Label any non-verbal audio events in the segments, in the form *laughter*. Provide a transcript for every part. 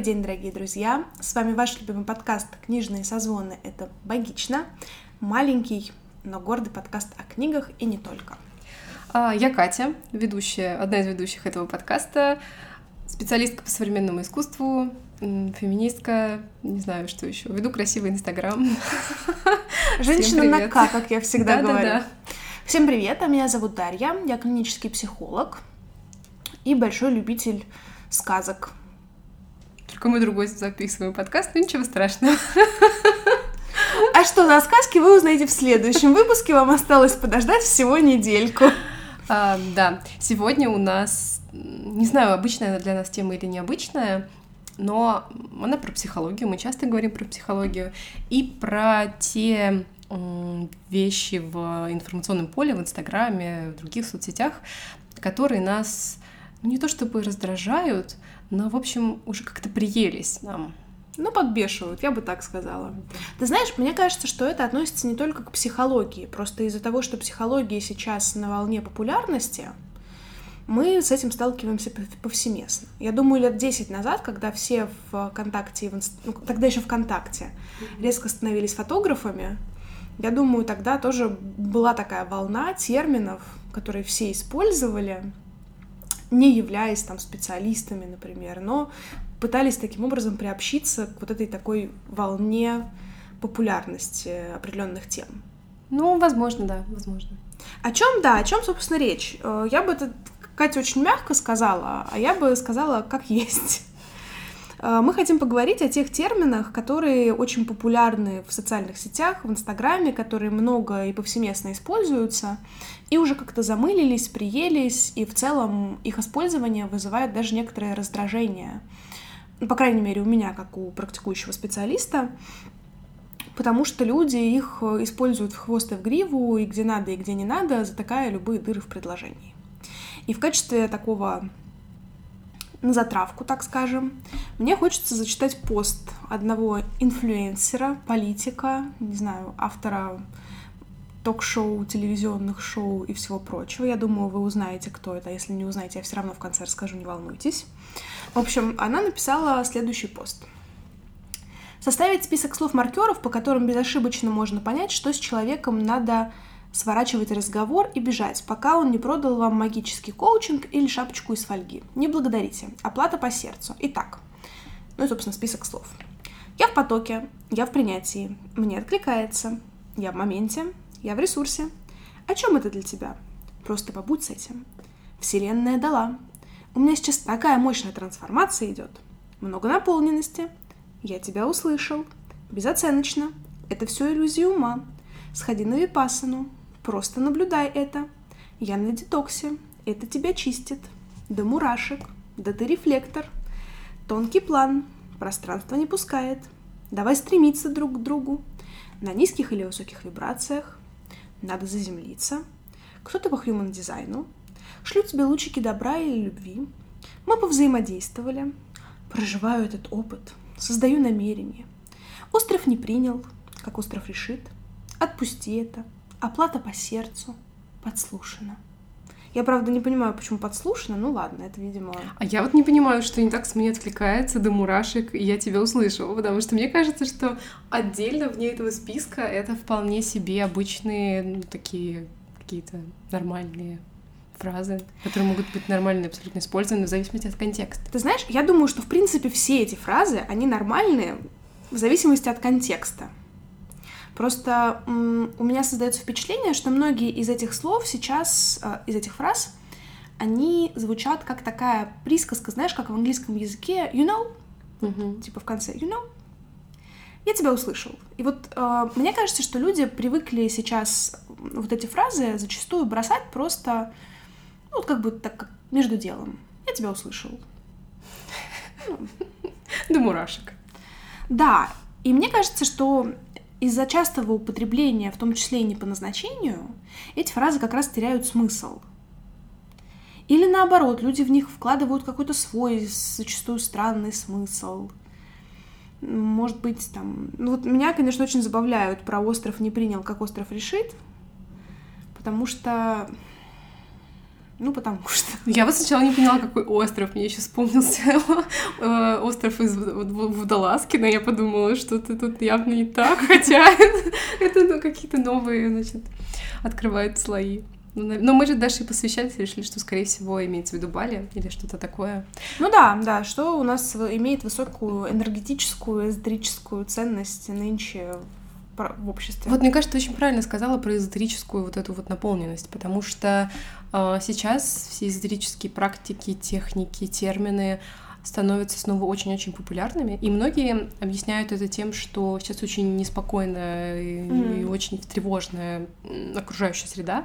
Добрый день, дорогие друзья! С вами ваш любимый подкаст «Книжные созвоны». Это «Богично». Маленький, но гордый подкаст о книгах и не только. А, я Катя, ведущая, одна из ведущих этого подкаста, специалистка по современному искусству, феминистка, не знаю, что еще. Веду красивый Инстаграм. *laughs* Женщина на К, как я всегда говорю. Всем привет, а меня зовут Дарья, я клинический психолог и большой любитель сказок. Только мы другой записываем подкаст, но ничего страшного. *laughs* А что за сказки вы узнаете в следующем выпуске. Вам осталось подождать всего недельку. А, да, сегодня у нас, не знаю, обычная для нас тема или необычная, но она про психологию. Мы часто говорим про психологию и про те вещи в информационном поле, в Инстаграме, в других соцсетях, которые нас ну, не то чтобы раздражают, но, в общем, уже как-то приелись нам. Ну, подбешивают, я бы так сказала. Ты знаешь, мне кажется, что это относится не только к психологии. Просто из-за того, что психология сейчас на волне популярности, мы с этим сталкиваемся повсеместно. Я думаю, лет 10 назад, когда все в ВКонтакте, ну, тогда еще ВКонтакте, резко становились фотографами, я думаю, тогда тоже была такая волна терминов, которые все использовали, не являясь там специалистами, например, но пытались таким образом приобщиться к вот этой такой волне популярности определенных тем. Ну, возможно, да, возможно. О чем, да, о чем, собственно, речь? Э, я бы это, Катя очень мягко сказала, а я бы сказала, как есть. Э, мы хотим поговорить о тех терминах, которые очень популярны в социальных сетях, в Инстаграме, которые много и повсеместно используются, и уже как-то замылились, приелись, и в целом их использование вызывает даже некоторое раздражение. Ну, по крайней мере, у меня, как у практикующего специалиста, потому что люди их используют в хвост и в гриву, и где надо, и где не надо, затыкая любые дыры в предложении. И в качестве такого на затравку, так скажем, мне хочется зачитать пост одного инфлюенсера, политика, не знаю, автора ток-шоу, телевизионных шоу и всего прочего. Я думаю, вы узнаете, кто это. Если не узнаете, я все равно в конце расскажу, не волнуйтесь. В общем, она написала следующий пост. Составить список слов-маркеров, по которым безошибочно можно понять, что с человеком надо сворачивать разговор и бежать, пока он не продал вам магический коучинг или шапочку из фольги. Не благодарите. Оплата по сердцу. Итак, ну и, собственно, список слов. Я в потоке, я в принятии, мне откликается, я в моменте, я в ресурсе. О чем это для тебя? Просто побудь с этим. Вселенная дала. У меня сейчас такая мощная трансформация идет. Много наполненности. Я тебя услышал. Безоценочно. Это все иллюзия ума. Сходи на випассану. Просто наблюдай это. Я на детоксе. Это тебя чистит. Да мурашек. Да ты рефлектор. Тонкий план. Пространство не пускает. Давай стремиться друг к другу. На низких или высоких вибрациях надо заземлиться. Кто-то по human дизайну. Шлю тебе лучики добра или любви. Мы повзаимодействовали. Проживаю этот опыт. Создаю намерение. Остров не принял, как остров решит. Отпусти это. Оплата по сердцу. Подслушано. Я, правда, не понимаю, почему подслушано, ну ладно, это, видимо... А я вот не понимаю, что не так с мне откликается до мурашек, и я тебя услышала, потому что мне кажется, что отдельно вне этого списка это вполне себе обычные, ну, такие какие-то нормальные фразы, которые могут быть нормально абсолютно использованы в зависимости от контекста. Ты знаешь, я думаю, что, в принципе, все эти фразы, они нормальные в зависимости от контекста. Просто у меня создается впечатление, что многие из этих слов сейчас, э, из этих фраз, они звучат как такая присказка, знаешь, как в английском языке you know, mm-hmm. типа в конце you know. Я тебя услышал. И вот э, мне кажется, что люди привыкли сейчас вот эти фразы зачастую бросать просто, ну, вот как бы так, как между делом. Я тебя услышал. До мурашек. Да, и мне кажется, что из-за частого употребления, в том числе и не по назначению, эти фразы как раз теряют смысл. Или наоборот, люди в них вкладывают какой-то свой, зачастую странный смысл. Может быть, там... Ну вот меня, конечно, очень забавляют про остров не принял, как остров решит, потому что Ну, потому что... *laughs* Я вот сначала не поняла, какой остров. Мне еще вспомнился *laughs* остров из Водолазкина. Я подумала, что ты тут явно не так, *laughs* хотя это ну, какие-то новые, значит, открывают слои. Ну, но мы же даже и посвящались, решили, что, скорее всего, имеется в виду Бали или что-то такое. Ну да, да, что у нас имеет высокую энергетическую, эзотерическую ценность нынче в обществе. Вот мне кажется, ты очень правильно сказала про эзотерическую вот эту вот наполненность, потому что э, сейчас все эзотерические практики, техники, термины становятся снова очень-очень популярными, и многие объясняют это тем, что сейчас очень неспокойная и, и очень тревожная окружающая среда,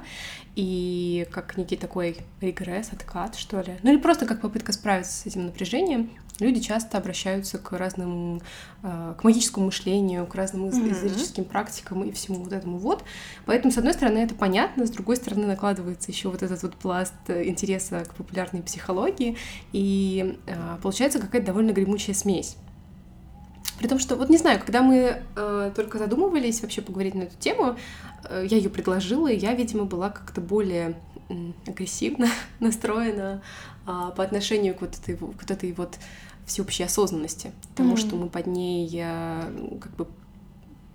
и как некий такой регресс, откат, что ли. Ну или просто как попытка справиться с этим напряжением, люди часто обращаются к разным, э, к магическому мышлению, к разным эзотерическим mm-hmm. практикам и всему вот этому вот. Поэтому, с одной стороны, это понятно, с другой стороны, накладывается еще вот этот вот пласт интереса к популярной психологии, и э, получается какая-то довольно гремучая смесь. При том, что, вот не знаю, когда мы э, только задумывались вообще поговорить на эту тему, э, я ее предложила, и я, видимо, была как-то более агрессивно *laughs* настроена э, по отношению к вот этой, к вот этой вот всеобщей осознанности, тому, mm-hmm. что мы под ней э, как бы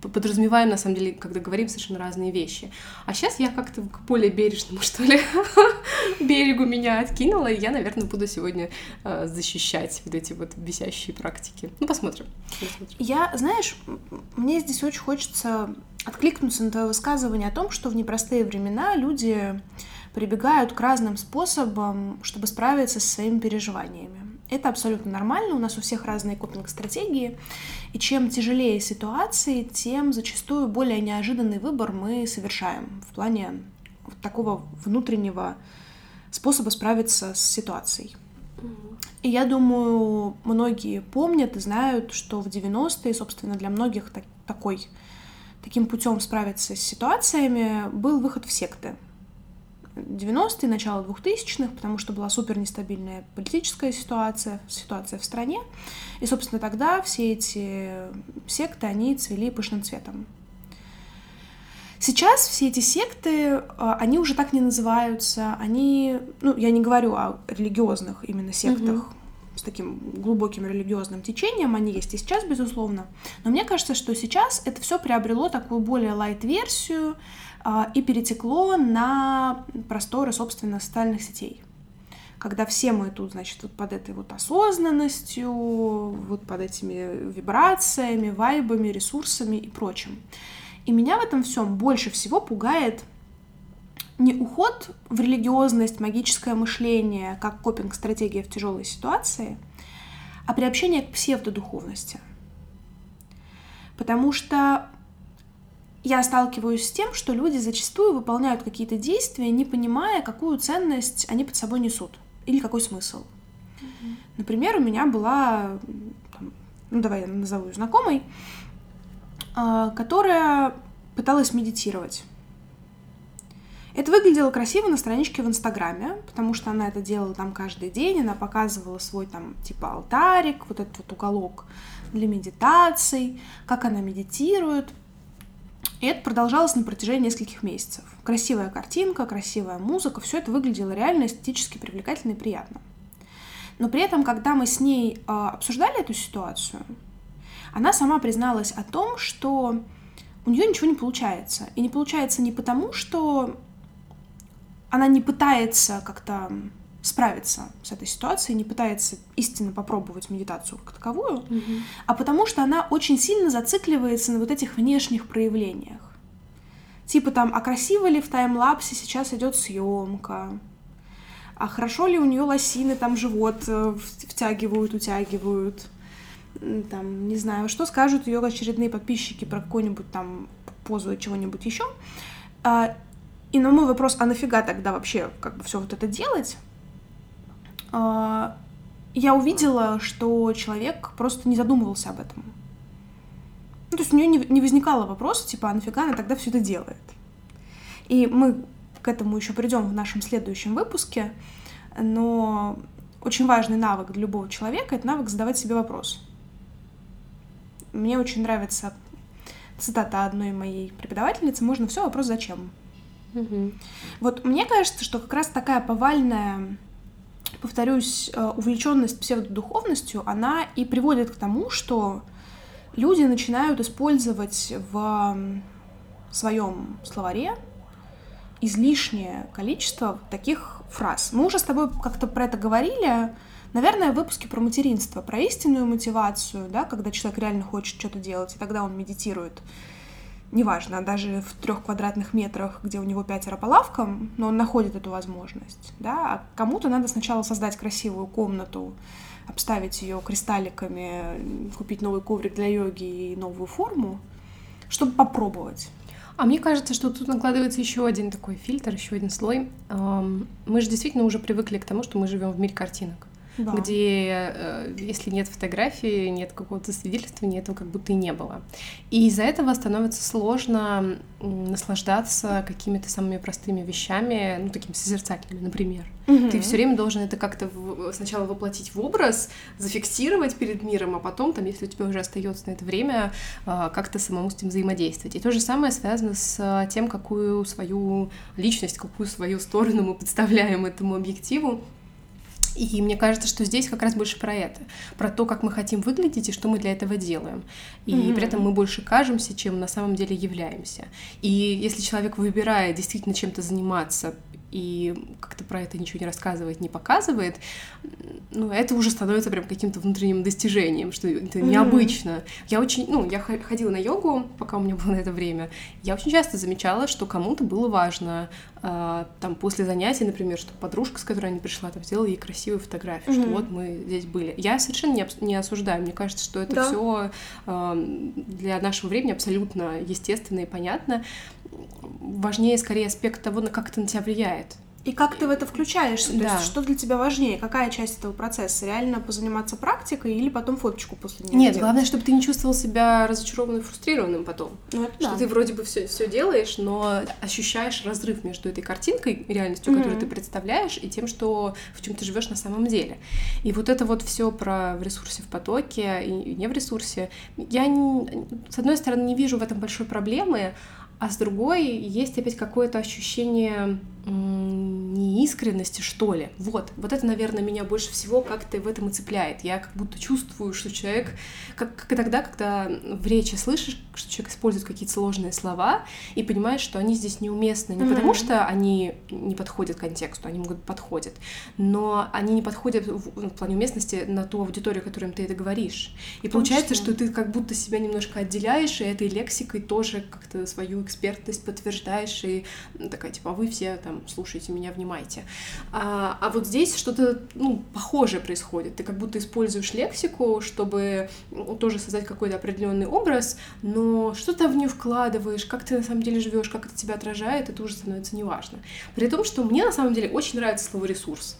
подразумеваем, на самом деле, когда говорим совершенно разные вещи. А сейчас я как-то к более бережному, *laughs* что ли, берегу меня откинула, и я, наверное, буду сегодня э, защищать вот эти вот висящие практики. Ну, посмотрим. посмотрим. Я, знаешь, мне здесь очень хочется откликнуться на твое высказывание о том, что в непростые времена люди прибегают к разным способам, чтобы справиться со своими переживаниями. Это абсолютно нормально, у нас у всех разные копинг-стратегии, и чем тяжелее ситуации, тем зачастую более неожиданный выбор мы совершаем в плане вот такого внутреннего способа справиться с ситуацией. И я думаю, многие помнят и знают, что в 90-е, собственно, для многих так, такой, таким путем справиться с ситуациями был выход в секты. 90-е, начало 2000-х, потому что была супер нестабильная политическая ситуация, ситуация в стране. И, собственно, тогда все эти секты, они цвели пышным цветом. Сейчас все эти секты, а, они уже так не называются, они, ну, я не говорю о религиозных именно сектах, угу. с таким глубоким религиозным течением, они есть и сейчас, безусловно. Но мне кажется, что сейчас это все приобрело такую более лайт-версию, и перетекло на просторы, собственно, социальных сетей. Когда все мы тут, значит, вот под этой вот осознанностью, вот под этими вибрациями, вайбами, ресурсами и прочим. И меня в этом всем больше всего пугает не уход в религиозность, магическое мышление, как копинг-стратегия в тяжелой ситуации, а приобщение к псевдодуховности. Потому что я сталкиваюсь с тем, что люди зачастую выполняют какие-то действия, не понимая, какую ценность они под собой несут или какой смысл. Mm-hmm. Например, у меня была, там, ну давай я назову ее знакомой, а, которая пыталась медитировать. Это выглядело красиво на страничке в Инстаграме, потому что она это делала там каждый день, она показывала свой там типа алтарик, вот этот вот уголок для медитаций, как она медитирует, и это продолжалось на протяжении нескольких месяцев. Красивая картинка, красивая музыка, все это выглядело реально эстетически привлекательно и приятно. Но при этом, когда мы с ней э, обсуждали эту ситуацию, она сама призналась о том, что у нее ничего не получается. И не получается не потому, что она не пытается как-то справиться с этой ситуацией, не пытается истинно попробовать медитацию как таковую, угу. а потому что она очень сильно зацикливается на вот этих внешних проявлениях. Типа там, а красиво ли в таймлапсе сейчас идет съемка? А хорошо ли у нее лосины там живот э, втягивают, утягивают? Там, не знаю, что скажут ее очередные подписчики про какую-нибудь там позу чего-нибудь еще. А, и на мой вопрос, а нафига тогда вообще как бы все вот это делать? А, я увидела, что человек просто не задумывался об этом. Ну, то есть у нее не, не возникало вопроса, типа, а нафига она тогда все это делает? И мы к этому еще придем в нашем следующем выпуске, но очень важный навык для любого человека — это навык задавать себе вопрос. Мне очень нравится цитата одной моей преподавательницы «Можно все, вопрос зачем?» Угу. Вот мне кажется, что как раз такая повальная, повторюсь, э, увлеченность псевдодуховностью, она и приводит к тому, что люди начинают использовать в своем словаре излишнее количество таких фраз. Мы уже с тобой как-то про это говорили, наверное, в выпуске про материнство, про истинную мотивацию, да, когда человек реально хочет что-то делать, и тогда он медитирует. Неважно, даже в трех квадратных метрах, где у него пятеро по лавкам, но он находит эту возможность, да, а кому-то надо сначала создать красивую комнату, обставить ее кристалликами, купить новый коврик для йоги и новую форму, чтобы попробовать. А мне кажется, что тут накладывается еще один такой фильтр, еще один слой. Мы же действительно уже привыкли к тому, что мы живем в мире картинок да. где э, если нет фотографии, нет какого-то свидетельствования, этого как будто и не было. И из-за этого становится сложно наслаждаться какими-то самыми простыми вещами, ну, такими созерцательными, например. Угу. Ты все время должен это как-то сначала воплотить в образ, зафиксировать перед миром, а потом, там, если у тебя уже остается на это время, э, как-то самому с этим взаимодействовать. И то же самое связано с тем, какую свою личность, какую свою сторону мы подставляем этому объективу. И мне кажется, что здесь как раз больше про это, про то, как мы хотим выглядеть и что мы для этого делаем. И mm-hmm. при этом мы больше кажемся, чем на самом деле являемся. И если человек выбирает действительно чем-то заниматься и как-то про это ничего не рассказывает, не показывает, ну, это уже становится прям каким-то внутренним достижением, что это mm-hmm. необычно. Я очень, ну, я ходила на йогу, пока у меня было на это время, я очень часто замечала, что кому-то было важно, там, после занятий, например, что подружка, с которой они пришла, там, сделала ей красивую фотографию, mm-hmm. что вот мы здесь были. Я совершенно не, не осуждаю, мне кажется, что это да. все э, для нашего времени абсолютно естественно и понятно, важнее скорее аспект того, на как это на тебя влияет. И как ты в это включаешься? То да. есть, что для тебя важнее? Какая часть этого процесса? Реально позаниматься практикой или потом фоточку после нее? Нет, делать? главное, чтобы ты не чувствовал себя разочарованным и фрустрированным потом. Ну, что да. ты вроде бы все, все делаешь, но ощущаешь разрыв между этой картинкой, реальностью, mm-hmm. которую ты представляешь, и тем, что в чем ты живешь на самом деле. И вот это вот все про в ресурсе в потоке и не в ресурсе. Я, не, с одной стороны, не вижу в этом большой проблемы, а с другой есть опять какое-то ощущение неискренности, что ли. Вот, вот это, наверное, меня больше всего как-то в этом и цепляет. Я как будто чувствую, что человек, как, как тогда, когда в речи слышишь, что человек использует какие-то сложные слова и понимаешь, что они здесь неуместны. Не mm-hmm. потому, что они не подходят контексту, они могут подходят, но они не подходят в, в плане уместности на ту аудиторию, которым ты это говоришь. И получается, что ты как будто себя немножко отделяешь, и этой лексикой тоже как-то свою экспертность подтверждаешь, и такая, типа, «А вы все там там, слушайте меня, внимайте. А, а вот здесь что-то, ну, похожее происходит. Ты как будто используешь лексику, чтобы тоже создать какой-то определенный образ, но что ты в нее вкладываешь, как ты на самом деле живешь, как это тебя отражает, это уже становится неважно. При том, что мне на самом деле очень нравится слово ресурс.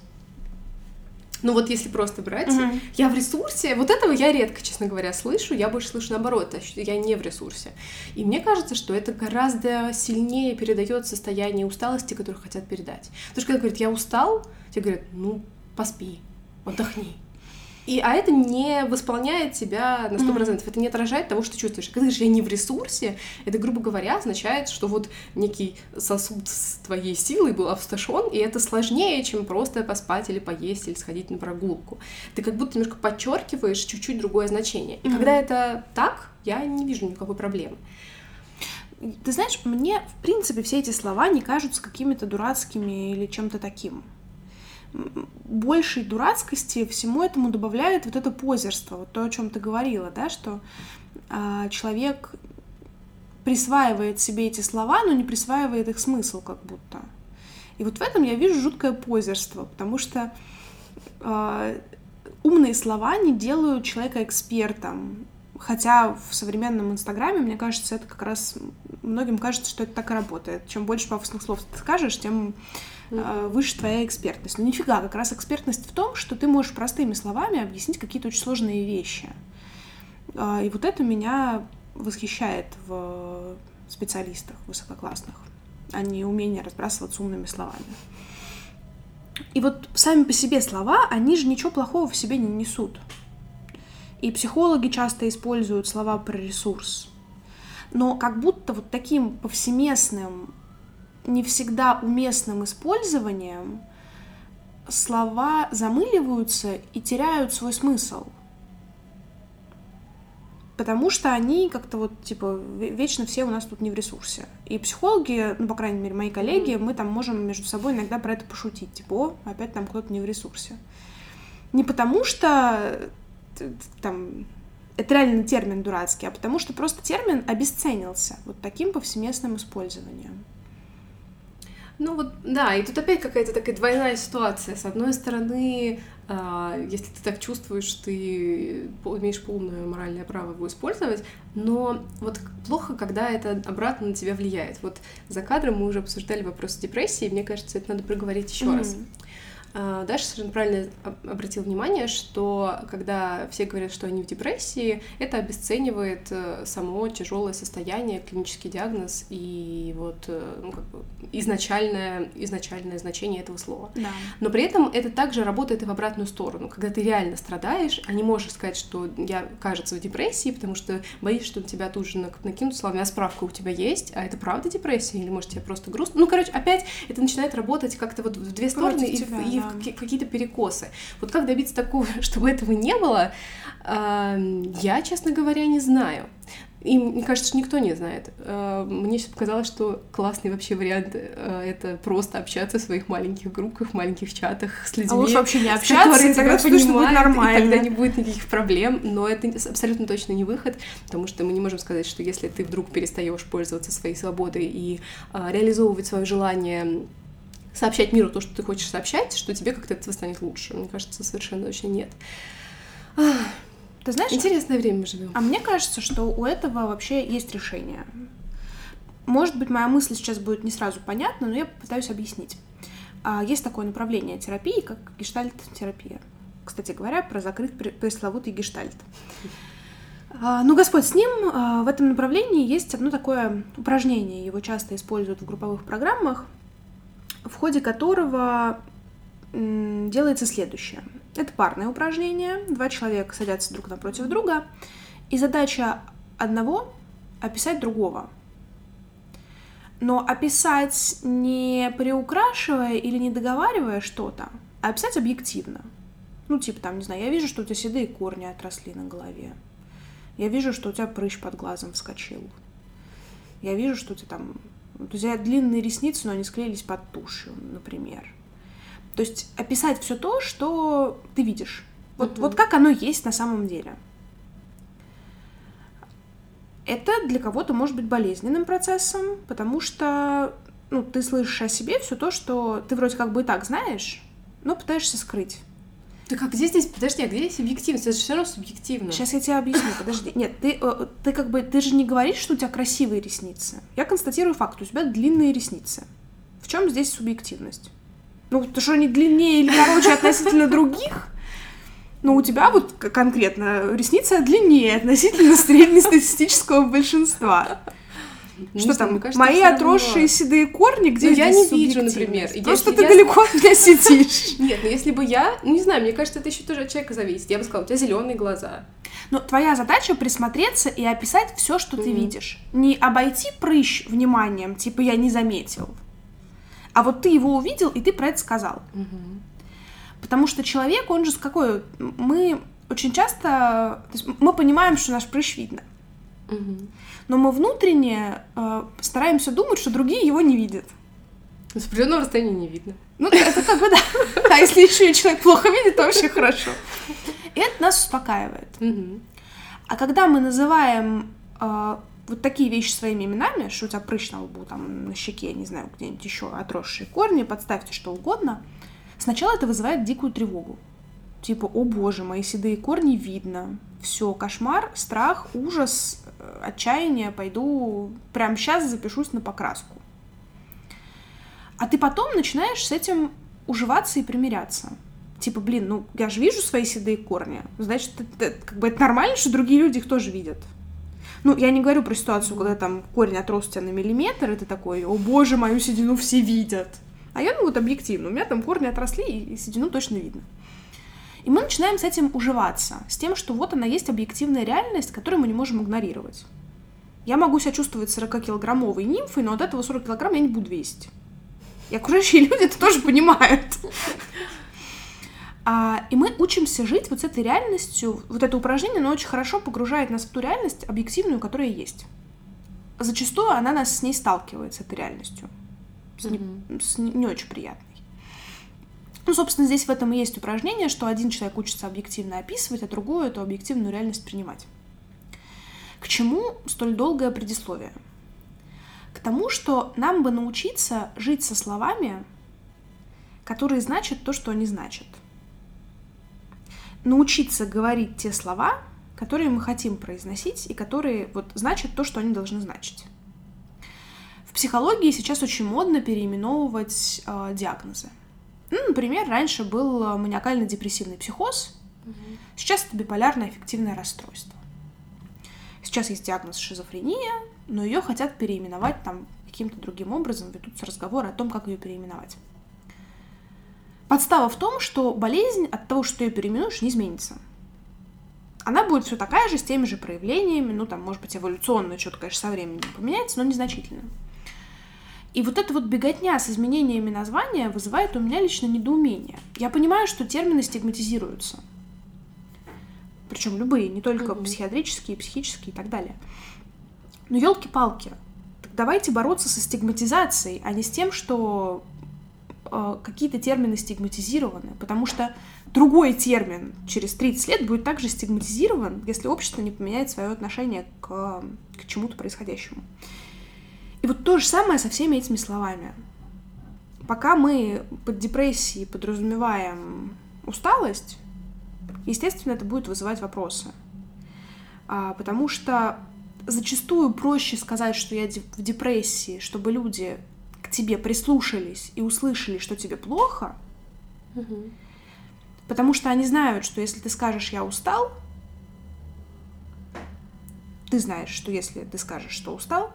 Ну вот если просто брать, uh-huh. я в ресурсе, вот этого я редко, честно говоря, слышу, я больше слышу наоборот, я не в ресурсе. И мне кажется, что это гораздо сильнее передает состояние усталости, которое хотят передать. Потому что когда говорят, я устал, тебе говорят, ну поспи, отдохни. И, а это не восполняет тебя на 100%, mm-hmm. это не отражает того, что чувствуешь. Когда же я не в ресурсе, это, грубо говоря, означает, что вот некий сосуд с твоей силой был опустошен, и это сложнее, чем просто поспать или поесть, или сходить на прогулку. Ты как будто немножко подчеркиваешь чуть-чуть другое значение. И mm-hmm. когда это так, я не вижу никакой проблемы. Ты знаешь, мне, в принципе, все эти слова не кажутся какими-то дурацкими или чем-то таким большей дурацкости всему этому добавляет вот это позерство, вот то, о чем ты говорила, да, что э, человек присваивает себе эти слова, но не присваивает их смысл как будто. И вот в этом я вижу жуткое позерство, потому что э, умные слова не делают человека экспертом. Хотя в современном Инстаграме, мне кажется, это как раз многим кажется, что это так и работает. Чем больше пафосных слов ты скажешь, тем Э, выше твоя экспертность. Но нифига, как раз экспертность в том, что ты можешь простыми словами объяснить какие-то очень сложные вещи. А, и вот это меня восхищает в специалистах высококлассных, а не умение разбрасываться умными словами. И вот сами по себе слова, они же ничего плохого в себе не несут. И психологи часто используют слова про ресурс. Но как будто вот таким повсеместным не всегда уместным использованием слова замыливаются и теряют свой смысл. Потому что они как-то вот, типа, вечно все у нас тут не в ресурсе. И психологи, ну, по крайней мере, мои коллеги, мы там можем между собой иногда про это пошутить. Типа, о, опять там кто-то не в ресурсе. Не потому что там это реально термин дурацкий, а потому что просто термин обесценился вот таким повсеместным использованием. Ну вот, да, и тут опять какая-то такая двойная ситуация. С одной стороны, а, если ты так чувствуешь, ты имеешь полное моральное право его использовать, но вот плохо, когда это обратно на тебя влияет. Вот за кадром мы уже обсуждали вопрос депрессии, и мне кажется, это надо проговорить еще mm-hmm. раз. А, Даша совершенно правильно обратил внимание, что когда все говорят, что они в депрессии, это обесценивает э, само тяжелое состояние, клинический диагноз и вот э, ну, как бы изначальное, изначальное значение этого слова. Да. Но при этом это также работает и в обратную сторону. Когда ты реально страдаешь, а не можешь сказать, что я, кажется, в депрессии, потому что боишься, что на тебя тут же накинут словами, а справка у тебя есть, а это правда депрессия, или может тебе просто грустно. Ну, короче, опять это начинает работать как-то вот в две стороны и, тебя, и да. Какие-то перекосы. Вот как добиться такого, *laughs* чтобы этого не было, я, честно говоря, не знаю. И мне кажется, что никто не знает. А, мне сейчас показалось, что классный вообще вариант э, это просто общаться в своих маленьких группах, маленьких чатах с людьми. А лучше вообще не общаться, и тогда точно будет нормально. И тогда не будет никаких проблем. Но это абсолютно точно не выход, потому что мы не можем сказать, что если ты вдруг перестаешь пользоваться своей свободой и а, реализовывать свое желание сообщать миру то, что ты хочешь сообщать, что тебе как-то этого станет лучше. Мне кажется, совершенно точно нет. Ты знаешь... Интересное время мы живем. А мне кажется, что у этого вообще есть решение. Может быть, моя мысль сейчас будет не сразу понятна, но я попытаюсь объяснить. А, есть такое направление терапии, как гештальт-терапия. Кстати говоря, про закрыть пресловутый гештальт. А, ну, Господь с ним, а, в этом направлении есть одно такое упражнение, его часто используют в групповых программах, в ходе которого делается следующее. Это парное упражнение. Два человека садятся друг напротив друга. И задача одного — описать другого. Но описать не приукрашивая или не договаривая что-то, а описать объективно. Ну, типа там, не знаю, я вижу, что у тебя седые корни отросли на голове. Я вижу, что у тебя прыщ под глазом вскочил. Я вижу, что у тебя там... У тебя длинные ресницы, но они склеились под тушью, например. То есть описать все то, что ты видишь. Вот, угу. вот как оно есть на самом деле. Это для кого-то может быть болезненным процессом, потому что ну, ты слышишь о себе все то, что ты вроде как бы и так знаешь, но пытаешься скрыть. Так а где здесь, подожди, а где здесь объективность? Это же все равно субъективно. Сейчас я тебе объясню, *laughs* подожди. Нет, ты, э, ты как бы, ты же не говоришь, что у тебя красивые ресницы. Я констатирую факт, у тебя длинные ресницы. В чем здесь субъективность? Ну, то, что они длиннее или короче *laughs* относительно других, но у тебя вот конкретно ресницы длиннее относительно среднестатистического большинства. Не что там, кажется, мои отросшие седые корни, где ну, я не вижу, например. Просто если ты я... далеко от меня сидишь. *laughs* Нет, ну если бы я, не знаю, мне кажется, это еще тоже от человека зависит. Я бы сказала, у тебя зеленые глаза. Но твоя задача присмотреться и описать все, что ты видишь. Не обойти прыщ вниманием, типа я не заметил. А вот ты его увидел, и ты про это сказал. Потому что человек, он же с какой... Мы очень часто... Мы понимаем, что наш прыщ видно. Угу. Но мы внутренне э, стараемся думать, что другие его не видят. С определенного расстояния не видно. Ну, это как бы да. А если еще и человек плохо видит, то вообще хорошо. И это нас успокаивает. А когда мы называем э, вот такие вещи своими именами, что у тебя прыщ на лбу, там, на щеке, не знаю, где-нибудь еще отросшие корни, подставьте что угодно, сначала это вызывает дикую тревогу. Типа, о боже, мои седые корни видно. Все, кошмар, страх, ужас, э, отчаяние, пойду прямо сейчас запишусь на покраску. А ты потом начинаешь с этим уживаться и примиряться. Типа, блин, ну я же вижу свои седые корни. Значит, это, как бы это нормально, что другие люди их тоже видят. Ну, я не говорю про ситуацию, когда там корень отрос у тебя на миллиметр, и ты такой, о боже, мою седину все видят. А я, ну, вот объективно, у меня там корни отросли, и седину точно видно. И мы начинаем с этим уживаться, с тем, что вот она есть объективная реальность, которую мы не можем игнорировать. Я могу себя чувствовать 40-килограммовой нимфой, но от этого 40 килограмм я не буду весить. И окружающие *laughs* люди это тоже понимают. А, и мы учимся жить вот с этой реальностью. Вот это упражнение, оно очень хорошо погружает нас в ту реальность объективную, которая есть. Зачастую она нас с ней сталкивает, с этой реальностью. С, не, с не, не очень приятной. Ну, собственно, здесь в этом и есть упражнение, что один человек учится объективно описывать, а другой эту объективную реальность принимать. К чему столь долгое предисловие? К тому, что нам бы научиться жить со словами, которые значат то, что они значат. Научиться говорить те слова, которые мы хотим произносить и которые вот значат то, что они должны значить. В психологии сейчас очень модно переименовывать э, диагнозы. Ну, например, раньше был маниакально-депрессивный психоз, угу. сейчас это биполярное аффективное расстройство. Сейчас есть диагноз шизофрения, но ее хотят переименовать там каким-то другим образом, ведутся разговоры о том, как ее переименовать. Подстава в том, что болезнь от того, что ты ее переименуешь, не изменится. Она будет все такая же, с теми же проявлениями, ну, там, может быть, эволюционно что-то, конечно, со временем поменяется, но незначительно. И вот эта вот беготня с изменениями названия вызывает у меня лично недоумение. Я понимаю, что термины стигматизируются. Причем любые, не только угу. психиатрические, психические и так далее. Но елки-палки, давайте бороться со стигматизацией, а не с тем, что э, какие-то термины стигматизированы. Потому что другой термин через 30 лет будет также стигматизирован, если общество не поменяет свое отношение к, к чему-то происходящему. И вот то же самое со всеми этими словами. Пока мы под депрессией подразумеваем усталость, естественно, это будет вызывать вопросы. А, потому что зачастую проще сказать, что я в депрессии, чтобы люди к тебе прислушались и услышали, что тебе плохо, угу. потому что они знают, что если ты скажешь «я устал», ты знаешь, что если ты скажешь, что устал,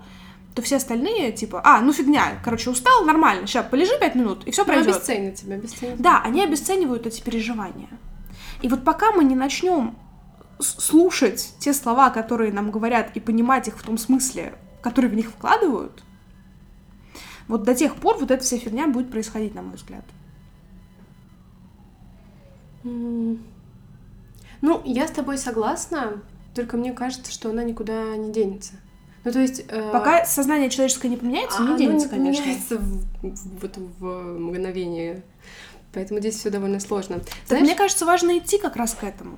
то все остальные, типа, а, ну фигня, короче, устал, нормально, сейчас полежи пять минут, и все ну, пройдет. обесценят тебя, обесценят. Да, они обесценивают эти переживания. И вот пока мы не начнем слушать те слова, которые нам говорят, и понимать их в том смысле, который в них вкладывают, вот до тех пор вот эта вся фигня будет происходить, на мой взгляд. Ну, я с тобой согласна, только мне кажется, что она никуда не денется. Ну, то есть... Э... Пока сознание человеческое не поменяется, не денется, не конечно. меняется в, в, в, в мгновение. Поэтому здесь все довольно сложно. Так мне кажется, важно идти как раз к этому.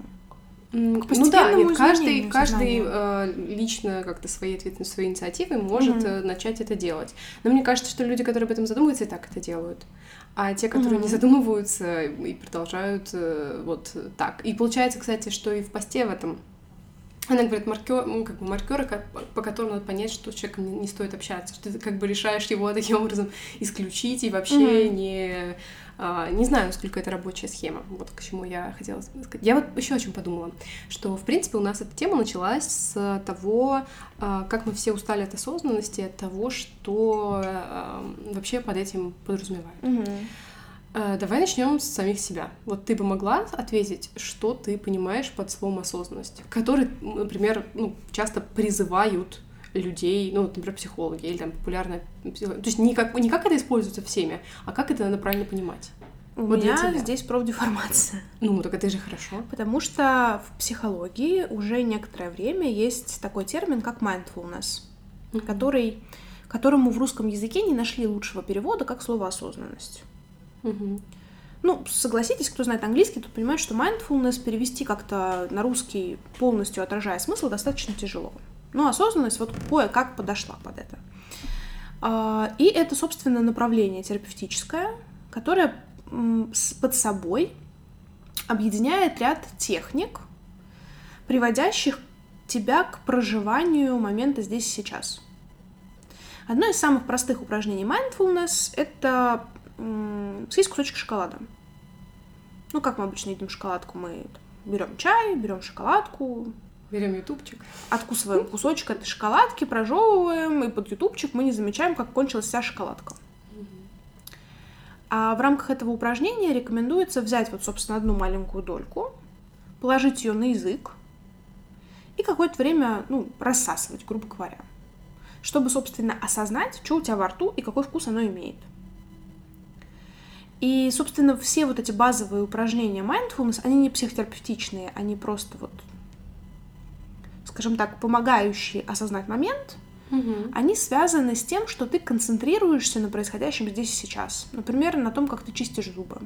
К ну да, нет, каждый, каждый э, лично как-то своей ответственностью, своей инициативой может mm-hmm. начать это делать. Но мне кажется, что люди, которые об этом задумываются, и так это делают. А те, которые mm-hmm. не задумываются и продолжают э, вот так. И получается, кстати, что и в посте в этом она говорит, маркер, ну, как бы маркеры, как, по которым надо понять, что с человеком не, не стоит общаться, что ты как бы решаешь его таким образом исключить и вообще mm-hmm. не а, не знаю, насколько это рабочая схема. Вот к чему я хотела сказать. Я вот еще о чем подумала, что в принципе у нас эта тема началась с того, а, как мы все устали от осознанности, от того, что а, вообще под этим подразумевают. Mm-hmm. Э, давай начнем с самих себя. Вот ты бы могла ответить, что ты понимаешь под словом осознанность, который, например, ну, часто призывают людей, ну, например, психологи или там популярная психология. То есть не как, не как это используется всеми, а как это надо правильно понимать. У вот меня здесь профдеформация. *laughs* Ну, так это же хорошо. Потому что в психологии уже некоторое время есть такой термин, как mindfulness, mm-hmm. который, которому в русском языке не нашли лучшего перевода, как слово осознанность. Ну, согласитесь, кто знает английский, тот понимает, что mindfulness перевести как-то на русский, полностью отражая смысл, достаточно тяжело. Но осознанность вот кое-как подошла под это. А, и это, собственно, направление терапевтическое, которое под собой объединяет ряд техник, приводящих тебя к проживанию момента здесь и сейчас. Одно из самых простых упражнений mindfulness — это съесть кусочек шоколада. Ну, как мы обычно едим шоколадку, мы берем чай, берем шоколадку, Берем ютубчик. Откусываем кусочек этой шоколадки, прожевываем, и под ютубчик мы не замечаем, как кончилась вся шоколадка. А в рамках этого упражнения рекомендуется взять вот, собственно, одну маленькую дольку, положить ее на язык и какое-то время, ну, рассасывать, грубо говоря. чтобы, собственно, осознать, что у тебя во рту и какой вкус оно имеет. И, собственно, все вот эти базовые упражнения mindfulness, они не психотерапевтичные, они просто вот, скажем так, помогающие осознать момент, Мгм. они связаны с тем, что ты концентрируешься на происходящем здесь и сейчас. Например, на том, как ты чистишь зубы.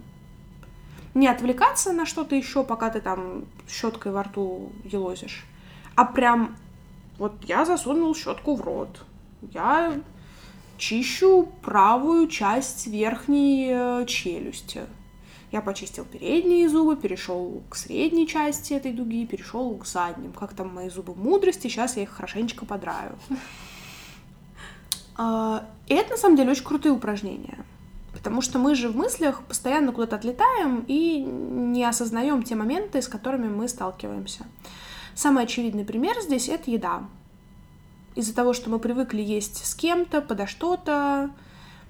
Не отвлекаться на что-то еще, пока ты там щеткой во рту елозишь, а прям вот я засунул щетку в рот, я чищу правую часть верхней э, челюсти. Я почистил передние зубы, перешел к средней части этой дуги, перешел к задним. Как там мои зубы мудрости, сейчас я их хорошенечко подраю. А, И это на самом деле очень крутые упражнения. Потому что мы же в мыслях постоянно куда-то отлетаем и не осознаем те моменты, с которыми мы сталкиваемся. Самый очевидный пример здесь это еда. Из-за того, что мы привыкли есть с кем-то, подо что-то,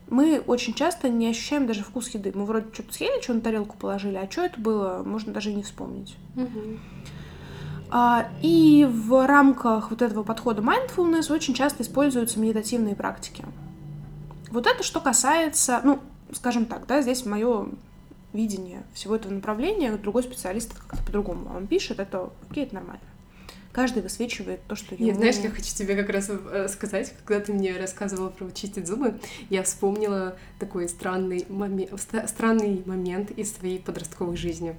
мы очень часто не ощущаем даже вкус еды. Мы вроде что-то съели, что на тарелку положили, а что это было, можно даже и не вспомнить. А, И в рамках вот этого подхода mindfulness очень часто используются медитативные практики. Вот это что касается, ну, скажем так, да, здесь мое видение всего этого направления, другой специалист как-то по-другому вам пишет, это окей, это нормально. Каждый высвечивает то, что ему... Я, знаешь, я хочу тебе как раз э, сказать, когда ты мне рассказывала про чистить зубы, я вспомнила такой странный, моме- ста- странный момент из твоей подростковой жизни.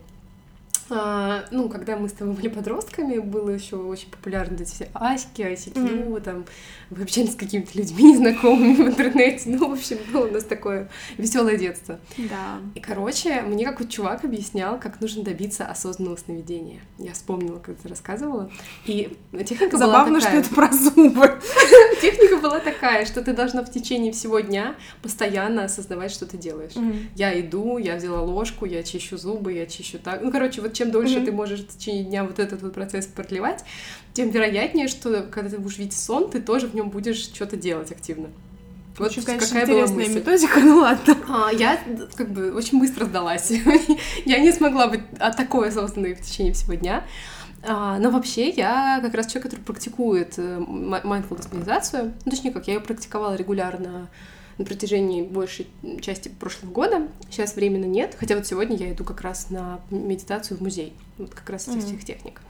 А, ну, когда мы с тобой были подростками, было еще очень популярно эти все аськи, ICQ, Мгм. там, вы общались с какими-то людьми *laughs* незнакомыми в интернете. Ну, в общем, было у нас такое веселое детство. Да. И, короче, мне какой-то чувак объяснял, как нужно добиться осознанного сновидения. Я вспомнила, как ты рассказывала. И техника Забавно, была что такая. это про зубы. *laughs* Техника была такая, что ты должна в течение всего дня постоянно осознавать, что ты делаешь. Я иду, я взяла ложку, я чищу зубы, я чищу так. Ну, короче, вот чем дольше Мгм. ты можешь в течение дня вот этот вот процесс продлевать, тем вероятнее, что когда ты будешь видеть сон, ты тоже в нем будешь что-то делать активно. Вот Очень, конечно, какая была интересная мысль. методика, *laughs* ну ладно. А, я как бы очень быстро сдалась. *laughs* я не смогла быть а, такой осознанной в течение всего дня. А, но вообще я как раз человек, который практикует э, mindfulness медитацию. Ну, точнее, как я ее практиковала регулярно на протяжении большей части прошлого года. Сейчас временно нет. Хотя вот сегодня я иду как раз на медитацию в музей. Вот как раз этих Мгм. всех техник.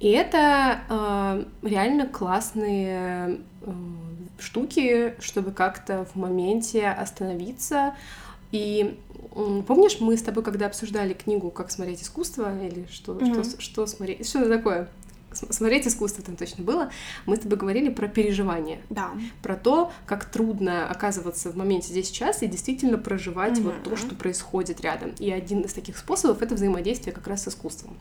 И это э, реально классные э, штуки, чтобы как-то в моменте остановиться. И м, помнишь, мы с тобой, когда обсуждали книгу «Как смотреть искусство» или что, Мгм. что, что смотреть, что это такое? Смотреть искусство там точно было. Мы с тобой говорили про переживание, Да. про то, как трудно оказываться в моменте здесь сейчас и действительно проживать вот то, что происходит рядом. И один из таких способов это взаимодействие как раз с искусством.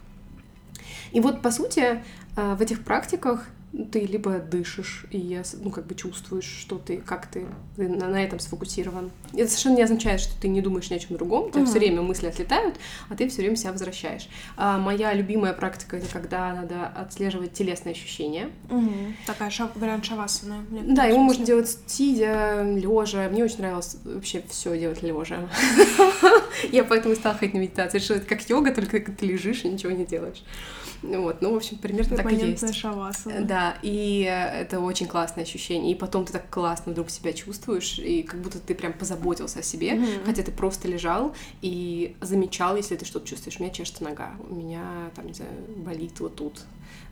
И вот, по сути, в этих практиках ты либо дышишь и ну, как бы чувствуешь, что ты, как ты, ты на, на этом сфокусирован. Это совершенно не означает, что ты не думаешь ни о чем другом, у тебя Мгм. все время мысли отлетают, а ты все время себя возвращаешь. А моя любимая практика это когда надо отслеживать телесные ощущения. Мгм. Такая ша- вариант некотором Да, его можно делать сидя, лежа. Мне очень нравилось вообще все делать лежа. *laughs* Я поэтому стала ходить на медитацию. Решила, это как йога, только ты лежишь и ничего не делаешь. Вот, ну, в общем, примерно так и есть. шавасана. Да, и э, это очень классное ощущение. И потом ты так классно вдруг себя чувствуешь, и как будто ты прям позаботился о себе, Мгм. хотя ты просто лежал и замечал, если ты что-то чувствуешь. У меня чешется нога, у меня там, не знаю, болит вот тут,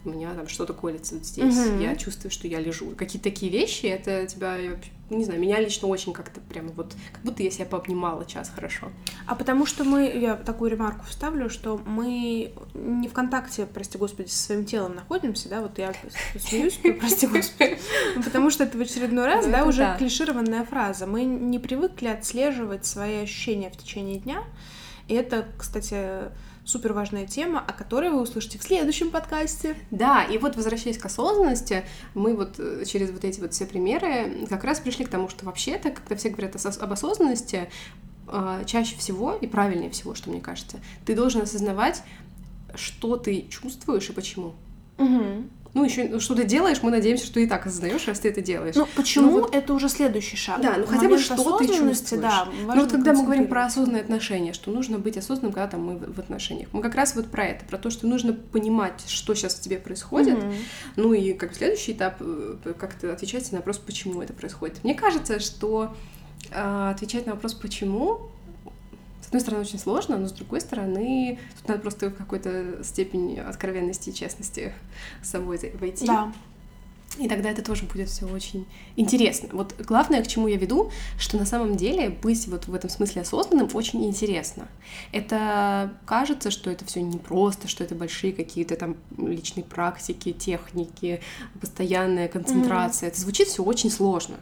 у меня там что-то колется вот здесь. Мгм. Я чувствую, что я лежу. Какие-то такие вещи, это тебя, я не знаю, меня лично очень как-то прям вот, как будто я себя пообнимала час хорошо. А потому что мы, я такую ремарку вставлю, что мы не в контакте, прости господи, со своим телом находимся, да, вот я *laughs* смеюсь, прости господи, Ну, потому что это в очередной раз, Ну, да, уже клишированная фраза. Мы не привыкли отслеживать свои ощущения в течение дня, и это, кстати, супер важная тема, о которой вы услышите в следующем подкасте. Да, и вот возвращаясь к осознанности, мы вот э, через вот эти вот все примеры как раз пришли к тому, что вообще-то, когда все говорят об осознанности, э, чаще всего и правильнее всего, что мне кажется, ты должен осознавать, что ты чувствуешь и почему. Мгм. Ну, еще что ты делаешь, мы надеемся, что ты и так осознаешь, раз ты это делаешь. Ну, почему ну, вот... это уже следующий шаг? Да, ну хотя бы что ты чувствуешь. Да, ну вот когда мы говорим про осознанные отношения, что нужно быть осознанным, когда там мы в отношениях. Мы как раз вот про это, про то, что нужно понимать, что сейчас в тебе происходит. Mm-hmm. Ну и как следующий этап, э, как-то отвечать на вопрос, почему это происходит. Мне кажется, что э, отвечать на вопрос, почему, с одной стороны, очень сложно, но с другой стороны, тут надо просто в какой-то степени откровенности и честности с собой войти. Да. И тогда это тоже будет все очень интересно. Вот главное, к чему я веду, что на самом деле быть вот в этом смысле осознанным очень интересно. Это кажется, что это все непросто, что это большие какие-то там личные практики, техники, постоянная концентрация. Mm-hmm. Это звучит все очень сложно.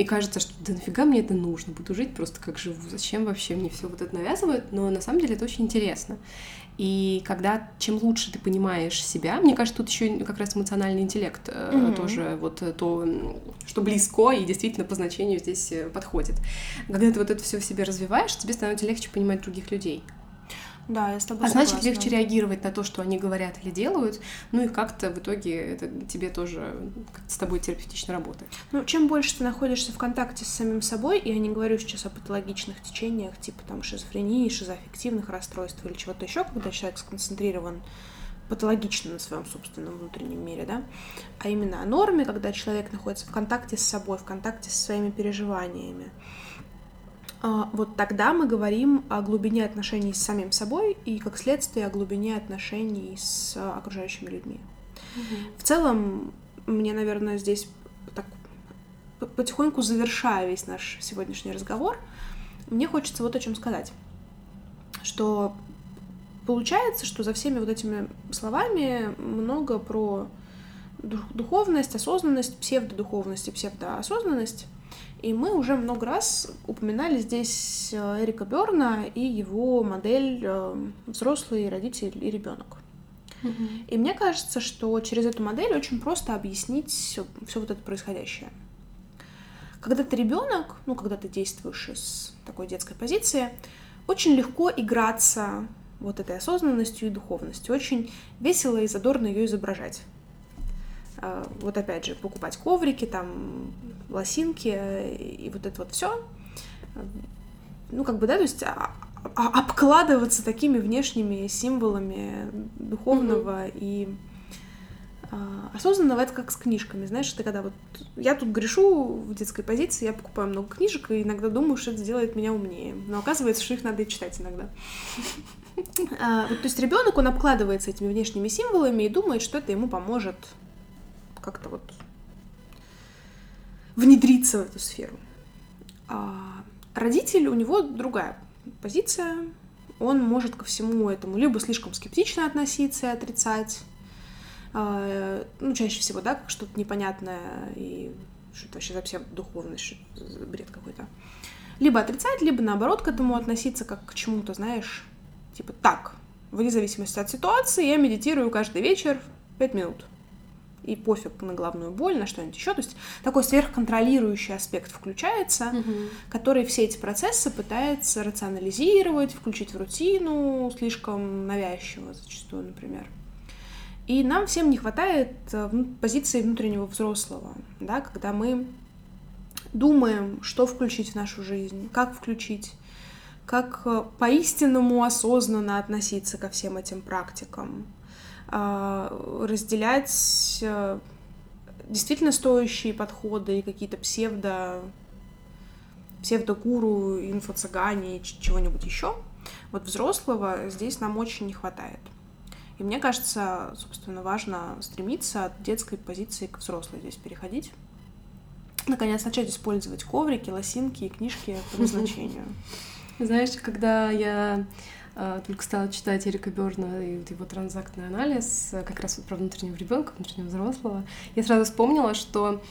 И кажется, что да нафига мне это нужно, буду жить просто как живу, зачем вообще мне все вот это навязывают, но на самом деле это очень интересно. И когда чем лучше ты понимаешь себя, мне кажется, тут еще как раз эмоциональный интеллект mm-hmm. тоже вот то, что близко и действительно по значению здесь э, подходит. Когда ты вот это все в себе развиваешь, тебе становится легче понимать других людей. Да, я с тобой А согласна. значит, легче реагировать на то, что они говорят или делают, ну и как-то в итоге это тебе тоже с тобой терапевтично работает. Ну, чем больше ты находишься в контакте с самим собой, я не говорю сейчас о патологичных течениях, типа там шизофрении, шизоаффективных расстройств или чего-то еще, когда человек сконцентрирован патологично на своем собственном внутреннем мире, да, а именно о норме, когда человек находится в контакте с собой, в контакте со своими переживаниями. А, вот тогда мы говорим о глубине отношений с самим собой и, как следствие, о глубине отношений с окружающими людьми. Угу. В целом, мне, наверное, здесь так потихоньку завершая весь наш сегодняшний разговор, мне хочется вот о чем сказать. Что получается, что за всеми вот этими словами много про духовность, осознанность, псевдодуховность и псевдоосознанность. И мы уже много раз упоминали здесь э, Эрика Берна и его модель э, взрослый родитель и ребенок. И мне кажется, что через эту модель очень просто объяснить все, все вот это происходящее. Когда ты ребенок, ну, когда ты действуешь из такой детской позиции, очень легко играться вот этой осознанностью и духовностью. Очень весело и задорно ее изображать. А, вот опять же, покупать коврики, там, лосинки и вот это вот все. Ну, как бы, да, то есть а, а, обкладываться такими внешними символами духовного mm-hmm. и осознанного это как с книжками, знаешь, ты когда вот я тут грешу в детской позиции, я покупаю много книжек и иногда думаю, что это сделает меня умнее, но оказывается, что их надо и читать иногда. *laughs* То есть ребенок он обкладывается этими внешними символами и думает, что это ему поможет как-то вот внедриться в эту сферу. А родитель, у него другая позиция, он может ко всему этому либо слишком скептично относиться и отрицать, а, ну, чаще всего, да, как что-то непонятное и что-то вообще совсем духовность, бред какой-то. Либо отрицать, либо наоборот к этому относиться как к чему-то, знаешь, типа так, вне зависимости от ситуации, я медитирую каждый вечер 5 минут и пофиг на головную боль, на что-нибудь еще. То есть такой сверхконтролирующий аспект включается, угу. который все эти процессы пытается рационализировать, включить в рутину, слишком навязчиво зачастую, например. И нам всем не хватает э, позиции внутреннего взрослого, да, когда мы думаем, что включить в нашу жизнь, как включить, как э, по-истинному осознанно относиться ко всем этим практикам, разделять э, действительно стоящие подходы и какие-то псевдо псевдогуру, инфо-цыгане, чего-нибудь еще. Вот взрослого здесь нам очень не хватает. И мне кажется, собственно, важно стремиться от детской позиции к взрослой здесь переходить. Наконец, начать использовать коврики, лосинки и книжки по назначению. *laughs* Знаешь, когда я а, только стала читать Эрика Берна и вот его транзактный анализ, как раз вот про внутреннего ребенка, внутреннего взрослого, я сразу вспомнила, что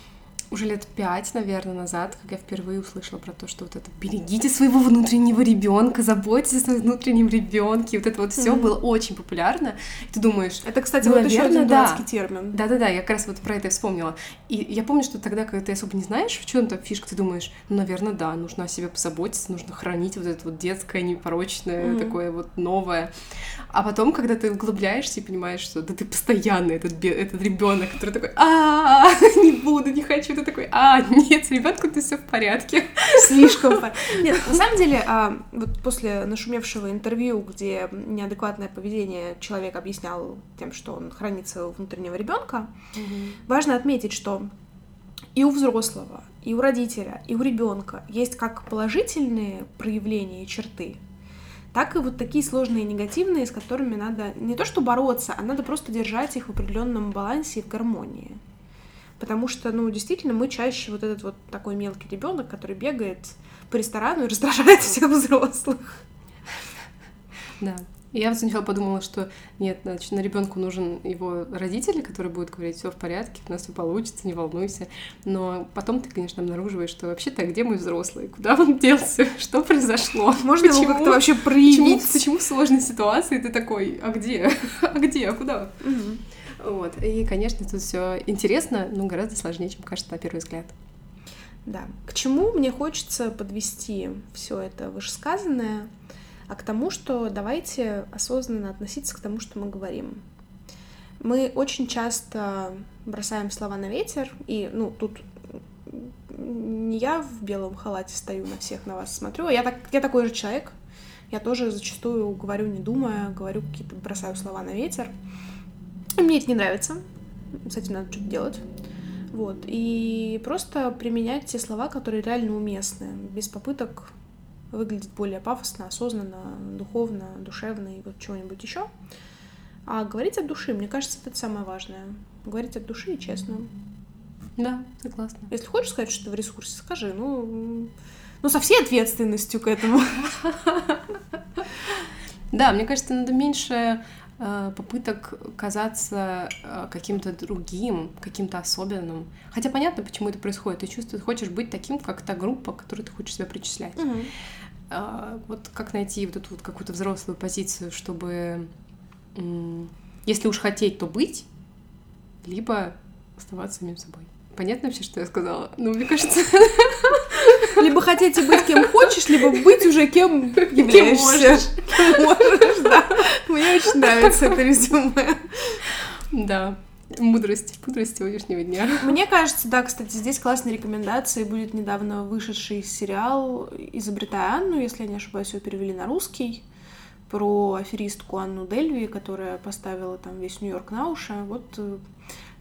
уже лет пять, наверное, назад, как я впервые услышала про то, что вот это берегите своего внутреннего ребенка, заботьтесь о своем внутреннем ребенке. Вот это вот все mm-hmm. было очень популярно. И ты думаешь. Это, кстати, ну, вот наверное, еще один да. термин. Да, да, да, я как раз вот про это и вспомнила. И я помню, что тогда, когда ты особо не знаешь, в чем там фишка, ты думаешь, ну, наверное, да, нужно о себе позаботиться, нужно хранить вот это вот детское, непорочное, mm-hmm. такое вот новое. А потом, когда ты углубляешься и понимаешь, что да ты постоянно этот, этот ребенок, который такой, а *laughs* не буду, не хочу, ты такой, а, нет, с ребенком ты все в порядке. Слишком. Нет, на самом деле, а, вот после нашумевшего интервью, где неадекватное поведение человек объяснял тем, что он хранит своего внутреннего ребенка, важно отметить, что и у взрослого, и у родителя, и у ребенка есть как положительные проявления и черты, так и вот такие сложные негативные, с которыми надо не то что бороться, а надо просто держать их в определенном балансе и в гармонии. Потому что, ну, действительно, мы чаще вот этот вот такой мелкий ребенок, который бегает по ресторану и раздражает *laughs* всех взрослых. Да. Я вот сначала подумала, что нет, значит, на ребенку нужен его родитель, который будет говорить, все в порядке, у нас все получится, не волнуйся. Но потом ты, конечно, обнаруживаешь, что вообще-то где мой взрослый? Куда он делся? *laughs* Что произошло? Можно почему, его как-то вообще проявить? Почему, почему в сложной ситуации ты такой, а где? *laughs* А где? А куда? Угу. Вот. И, конечно, тут все интересно, но гораздо сложнее, чем кажется на первый взгляд. Да. К чему мне хочется подвести все это вышесказанное? а к тому, что давайте осознанно относиться к тому, что мы говорим. Мы очень часто бросаем слова на ветер, и, ну, тут не я в белом халате стою на всех на вас смотрю, а я, так, я такой же человек, я тоже зачастую говорю не думая, говорю какие-то, бросаю слова на ветер. И мне это не нравится, с этим надо что-то делать. Вот. И просто применять те слова, которые реально уместны, без попыток выглядеть более пафосно, осознанно, духовно, душевно и вот чего-нибудь еще. А говорить от души, мне кажется, это самое важное. Говорить от души и честно. Да, согласна. Если хочешь сказать, что ты в ресурсе, скажи. Ну, ну со всей ответственностью к этому. *laughs* Да, мне кажется, надо меньше попыток казаться э, каким-то другим, каким-то особенным. Хотя понятно, почему это происходит. Ты чувствуешь, хочешь быть таким, как та группа, к которой ты хочешь себя причислять. Угу. Вот как найти вот эту вот какую-то взрослую позицию, чтобы, если уж хотеть, то быть, либо оставаться самим собой. Понятно вообще, что я сказала? Ну, мне кажется... *laughs* Либо хотите быть кем хочешь, либо быть уже кем являешься. Кем можешь. Кем можешь, да. Мне очень нравится это резюме. Да. Мудрость, мудрость сегодняшнего дня. Мне кажется, да, кстати, здесь классной рекомендацией будет недавно вышедший сериал «Изобретая Анну», если я не ошибаюсь, его перевели на русский, про аферистку Анну Дельви, которая поставила там весь Нью-Йорк на уши. Вот э,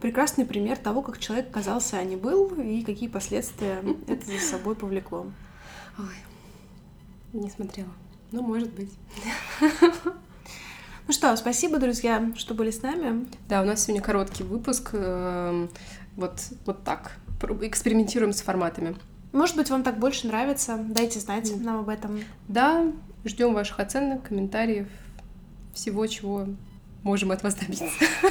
прекрасный пример того, как человек казался, а не был, и какие последствия это за собой повлекло. Ой, не смотрела. Ну, может быть. *laughs* Ну что, спасибо, друзья, что были с нами. Да, у нас сегодня короткий выпуск. Эм, вот, вот так. Экспериментируем с форматами. Может быть, вам так больше нравится. Дайте знать нам об этом. Да, ждем ваших оценок, комментариев, всего, чего можем от вас добиться.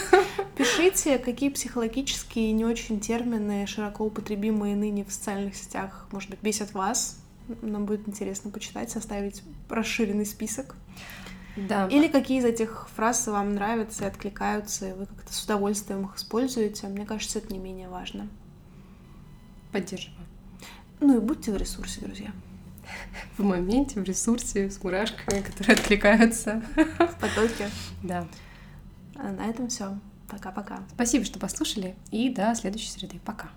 *laughs* Пишите, какие психологические не очень термины, широко употребимые ныне в социальных сетях, может быть, бесят вас. Нам будет интересно почитать, составить расширенный список. Да. Или какие из этих фраз вам нравятся и откликаются, и вы как-то с удовольствием их используете. Мне кажется, это не менее важно. Поддерживаю. Ну и будьте в ресурсе, друзья. В моменте, в ресурсе, с мурашками, которые откликаются. В потоке. Да. А на этом все. Пока-пока. Спасибо, что послушали, и до следующей среды. Пока.